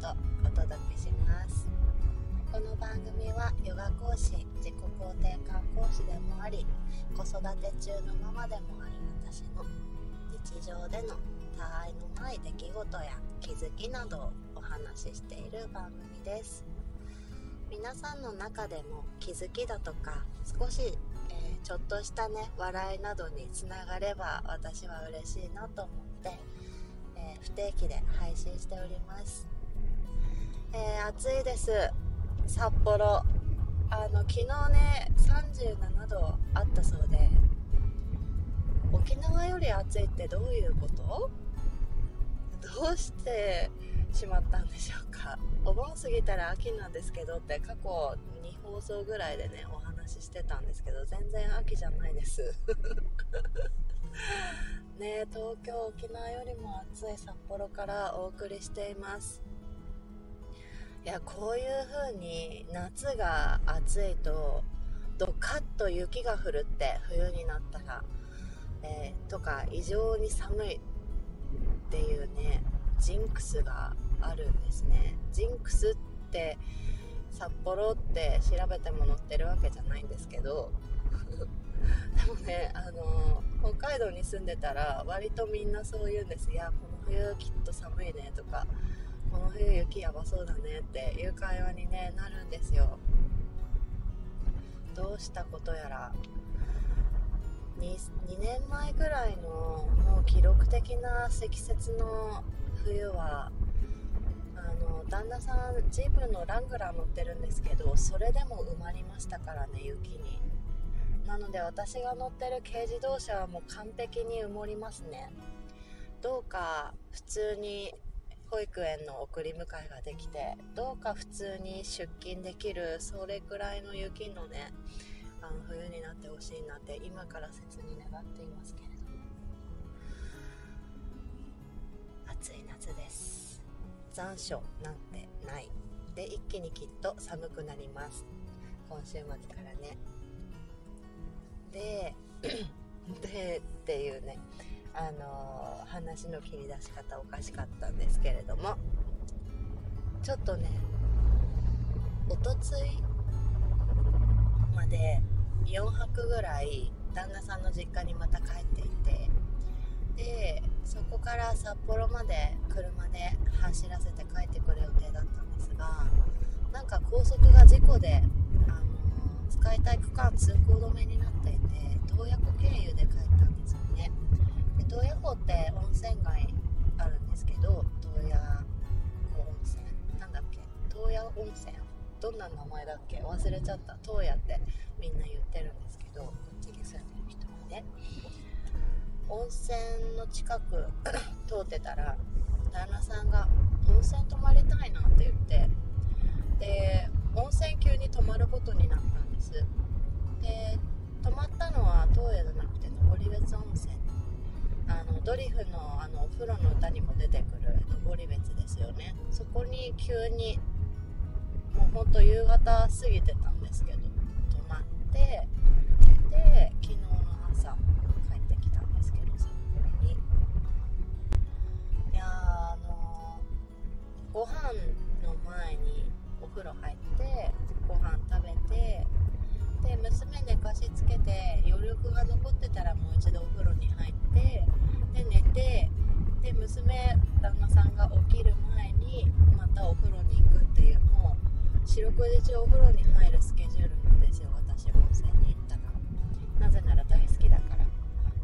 とお届けします。この番組はヨガ講師自己肯定感講師でもあり子育て中のママでもある私の日常での他愛のない出来事や気づきなどをお話ししている番組です。皆さんの中でも気づきだとか少し、えー、ちょっとしたね笑いなどにつながれば私は嬉しいなと思ってえ不定期で配信しております、えー、暑いです。札幌。あの昨日ね37度あったそうで。沖縄より暑いってどういうこと？どうしてしまったんでしょうか？お盆過ぎたら秋なんですけどって過去2放送ぐらいでねお話ししてたんですけど全然秋じゃないです。ね東京沖縄よりも暑い札幌からお送りしています。いやこういう風に夏が暑いとドカッと雪が降るって冬になったら、えー、とか異常に寒いっていうねジンクスがあるんですね。ジンクスって札幌って調べても載ってるわけじゃないんですけど でもね、あのー、北海道に住んでたら割とみんなそう言うんです。いやこの冬きっと寒いねとかこの冬雪やばそうだねっていう会話に、ね、なるんですよ。どうしたことやら。2, 2年前ぐらいのもう記録的な積雪の冬はあの旦那さんジープのラングラー乗ってるんですけどそれでも埋まりましたからね雪に。なので私が乗ってる軽自動車はもう完璧に埋もりますね。どうか普通に保育園の送り迎えができてどうか普通に出勤できるそれくらいの雪のねあの冬になってほしいなって今から切に願っていますけれども。暑い夏です。残暑なんてない。で一気にきっと寒くなります。今週末からね。で でっていうね。あの、話の切り出し方おかしかったんですけれども。ちょっとねおとついまで4泊ぐらい旦那さんの実家にまた帰っていてでそこから札幌まで車で走らせて帰ってくる予定だったんですがなんか高速が事故であの使いたい区間通行止めになっていて洞爺湖経由で帰ったんですよねで洞爺湖って温泉街あるんですけど洞爺湖温泉なんだっけ洞爺温泉どんな名前だっけ忘れちゃった洞爺ってみんな言ってるんですけどこっちに住んでる人はね温泉の近く通ってたら旦那さんが温泉泊まりたいなって言ってで温泉急に泊まることになったんですで泊まったのは東映じゃなくて登別温泉あのドリフのあのお風呂の歌にも出てくる登別ですよね。そこに急にもうほんと夕方過ぎてたんですけど泊まってで昨日の朝帰ってきたんですけど札幌に。いやあのご飯の前にお風呂入ってご飯食べてで娘寝かしつけて余力が残って娘旦那さんが起きる前にまたお風呂に行くっていうもう四六時中お風呂に入るスケジュールなんですよ私温泉に行ったらなぜなら大好きだから。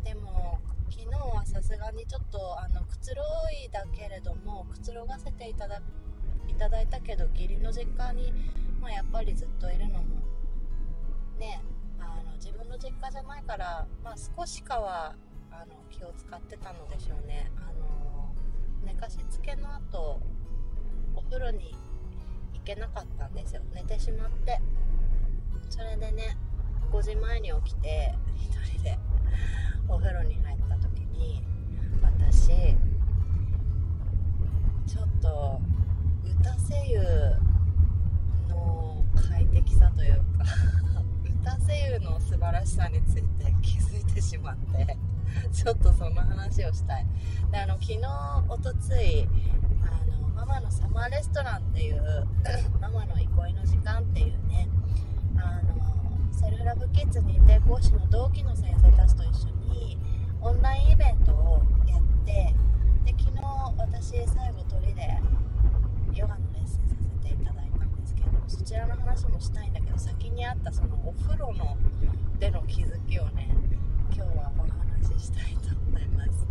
でも昨日はさすがにちょっとあのくつろいだけれどもくつろがせていただいただいたけど義理の実家に、まあ、やっぱりずっといるのもねあの自分の実家じゃないから、まあ、少しかはあの気を使ってたのでしょうね。あ寝かしつけの後お風呂に行けなかったんですよ。寝てしまって。それでね5時前に起きて1人でお風呂に入った時に私ちょっと歌声優の快適さというか歌声優の素晴らしさについて気づいてしまって。ちょっとその話をしたい。であの昨日おとついあのママのサマーレストランっていう ママの憩いの時間っていうねあのセルラブキッズ認定講師の同期の先生たちと一緒にオンラインイベントをやってで昨日私最後鳥でヨガのレッスンさせていただいたんですけどそちらの話もしたいんだけど先にあったそのお風呂のでの気づきをね今日はお話ししたいと思います。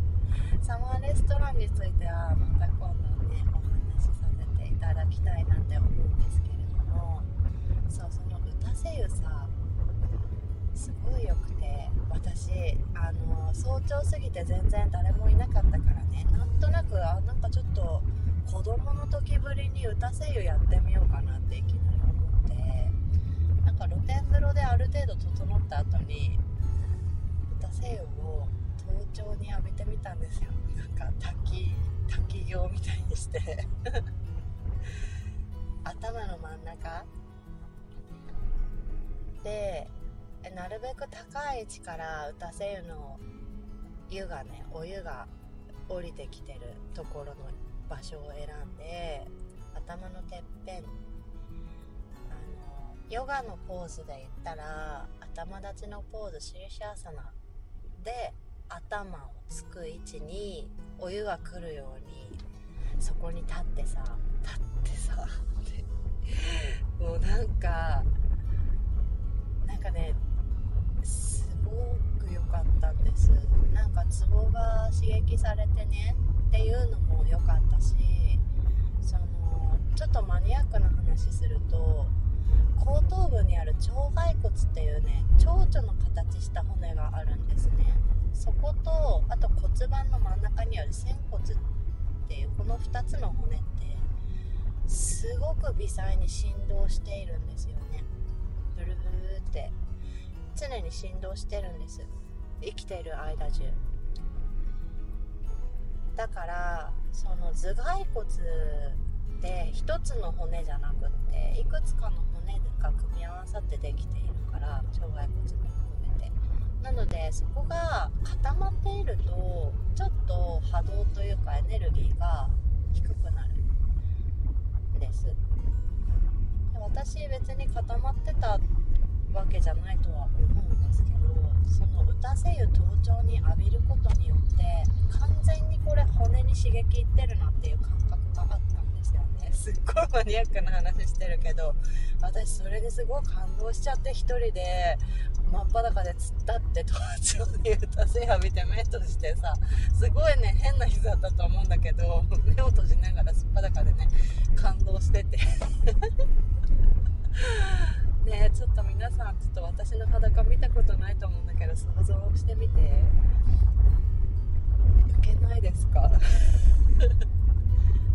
サマーレストランについてはまた今度ねお話しさせていただきたいなって思うんですけれどもそうその歌声優さすごい良くて私あの早朝過ぎて全然誰もいなかったからねなんとなくあなんかちょっと子供の時ぶりに歌声優やってみようかなっていきなり思ってなんか露天風呂である程度整った後に歌声優を早朝に浴びてみたんですよ。なんか滝滝行みたいにして。頭の真ん中。でなるべく高い位置から打たせ湯の湯がねお湯が降りてきてるところの場所を選んで頭のてっぺん。あのヨガのポーズで言ったら頭立ちのポーズシリシャーサナで頭をつく位置にお湯が来るようにそこに立ってさ立ってさもうなんかなんかねすごく良かったんです。なんかツボが刺激されてねっていうのも良かったしそのちょっとマニアックな話すると部にある腸骸骨っていうね蝶々の形した骨があるんですね。そことあと骨盤の真ん中にある仙骨っていうこの2つの骨ってすごく微細に振動しているんですよね。ブルブルって常に振動してるんです。生きている間中。だからその頭蓋骨って一つの骨じゃなくっていくつかの骨が組み合わさってできているから腸骸骨も含めて。なのでそこが固まっているとちょっと波動というかエネルギーが低くなるんです。で私別に固まってたわけじゃないとは思うんですけどその歌声優頭頂に浴びることによって完全にこれ骨に刺激いってるなっていう感覚があったんですっごいマニアックな話してるけど私それですごい感動しちゃって1人で真っ裸で突っ立って頭頂に歌声浴びて目閉じてさすごいね変な日だったと思うんだけど目を閉じながらすっぱだかでね感動してて。ねちょっと皆さんちょっと私の裸見たことないと思うんだけど想像してみて。ウケないですか？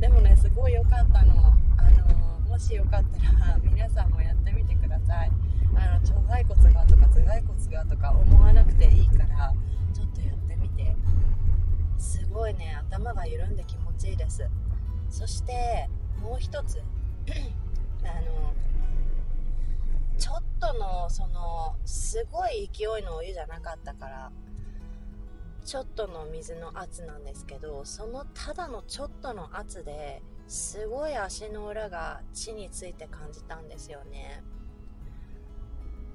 でもねすごい良かったの。あのもしよかったら皆さんもやってみてください。あの腸骸骨がとか頭蓋骨がとか思わなくていいからちょっとやってみて。すごいね頭が緩んで気持ちいいです。そしてもう一つ。あのちょっとのそのすごい勢いのお湯じゃなかったからちょっとの水の圧なんですけどそのただのちょっとの圧ですごい足の裏が地について感じたんですよね。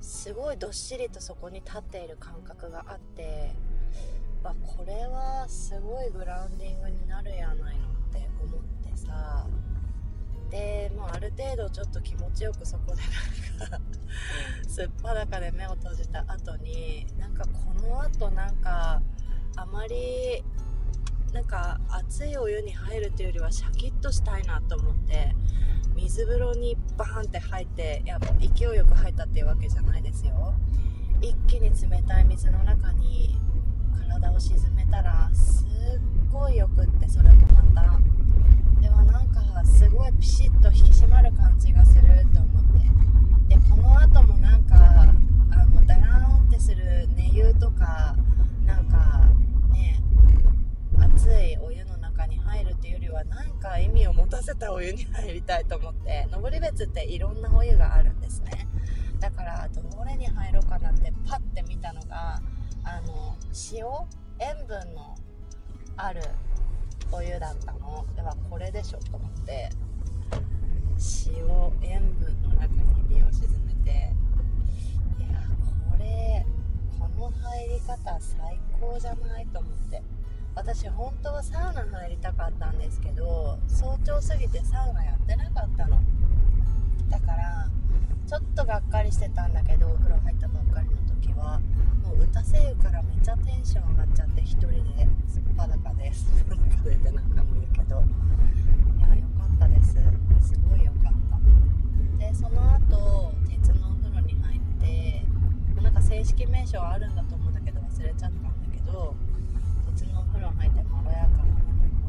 すごいどっしりとそこに立っている感覚があってあこれはすごいグラウンディングになるやないのって思ってさ。でもうある程度ちょっと気持ちよくそこでなんかすっぱだかで目を閉じた後になんかこの後なんかあまりなんか熱いお湯に入るというよりはシャキッとしたいなと思って水風呂にバーンって入ってやっぱ勢いよく入ったっていうわけじゃないですよ。一気に冷たい水の中に体を沈めたらすっごいよくってそれもまた。ではなんかすごいピシッと引き締まる感じがすると思ってでこの後もなんかあのダラーンってする寝湯とかなんかね熱いお湯の中に入るっていうよりはなんか意味を持たせたお湯に入りたいと思って登別っていろんなお湯があるんですね。だからどれに入ろうかなってパッて見たのがあの塩塩分のあるお湯だったの。ではこれでしょと思って塩塩分の中に身を沈めていやこれこの入り方最高じゃないと思って。私本当はサウナ入りたかったんですけど早朝すぎてサウナやってなかったの。だからちょっとがっかりしてたんだけどお風呂入ったばっかりの時はもう歌声優からめっちゃテンション上がっちゃって1人ですっぱだかです。裸でって何回も言うけど。いやよかったです。すごいよかった。でその後鉄のお風呂に入ってなんか正式名称あるんだと思うんだけど忘れちゃったんだけど風呂入ってまろやかな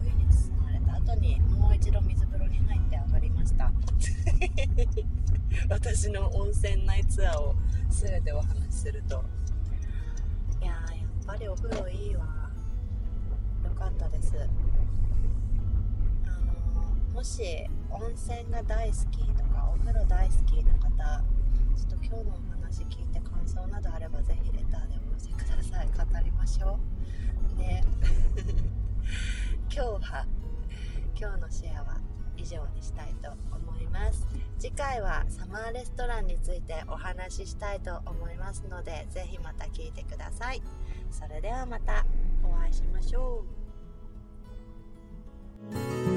お湯に包まれた後にもう一度水風呂に入って上がりました。私の温泉内ツアーを全てお話しすると。いやーやっぱりお風呂いいわ。よかったです。あのーもし温泉が大好きとかお風呂大好きな方ちょっと今日のお話聞いて感想などあればぜひレターでお寄せください。語りましょう。ね。今日は今日のシェアは以上にしたいと思います。次回はサマーレストランについてお話ししたいと思いますのでぜひまた聞いてください。それではまたお会いしましょう。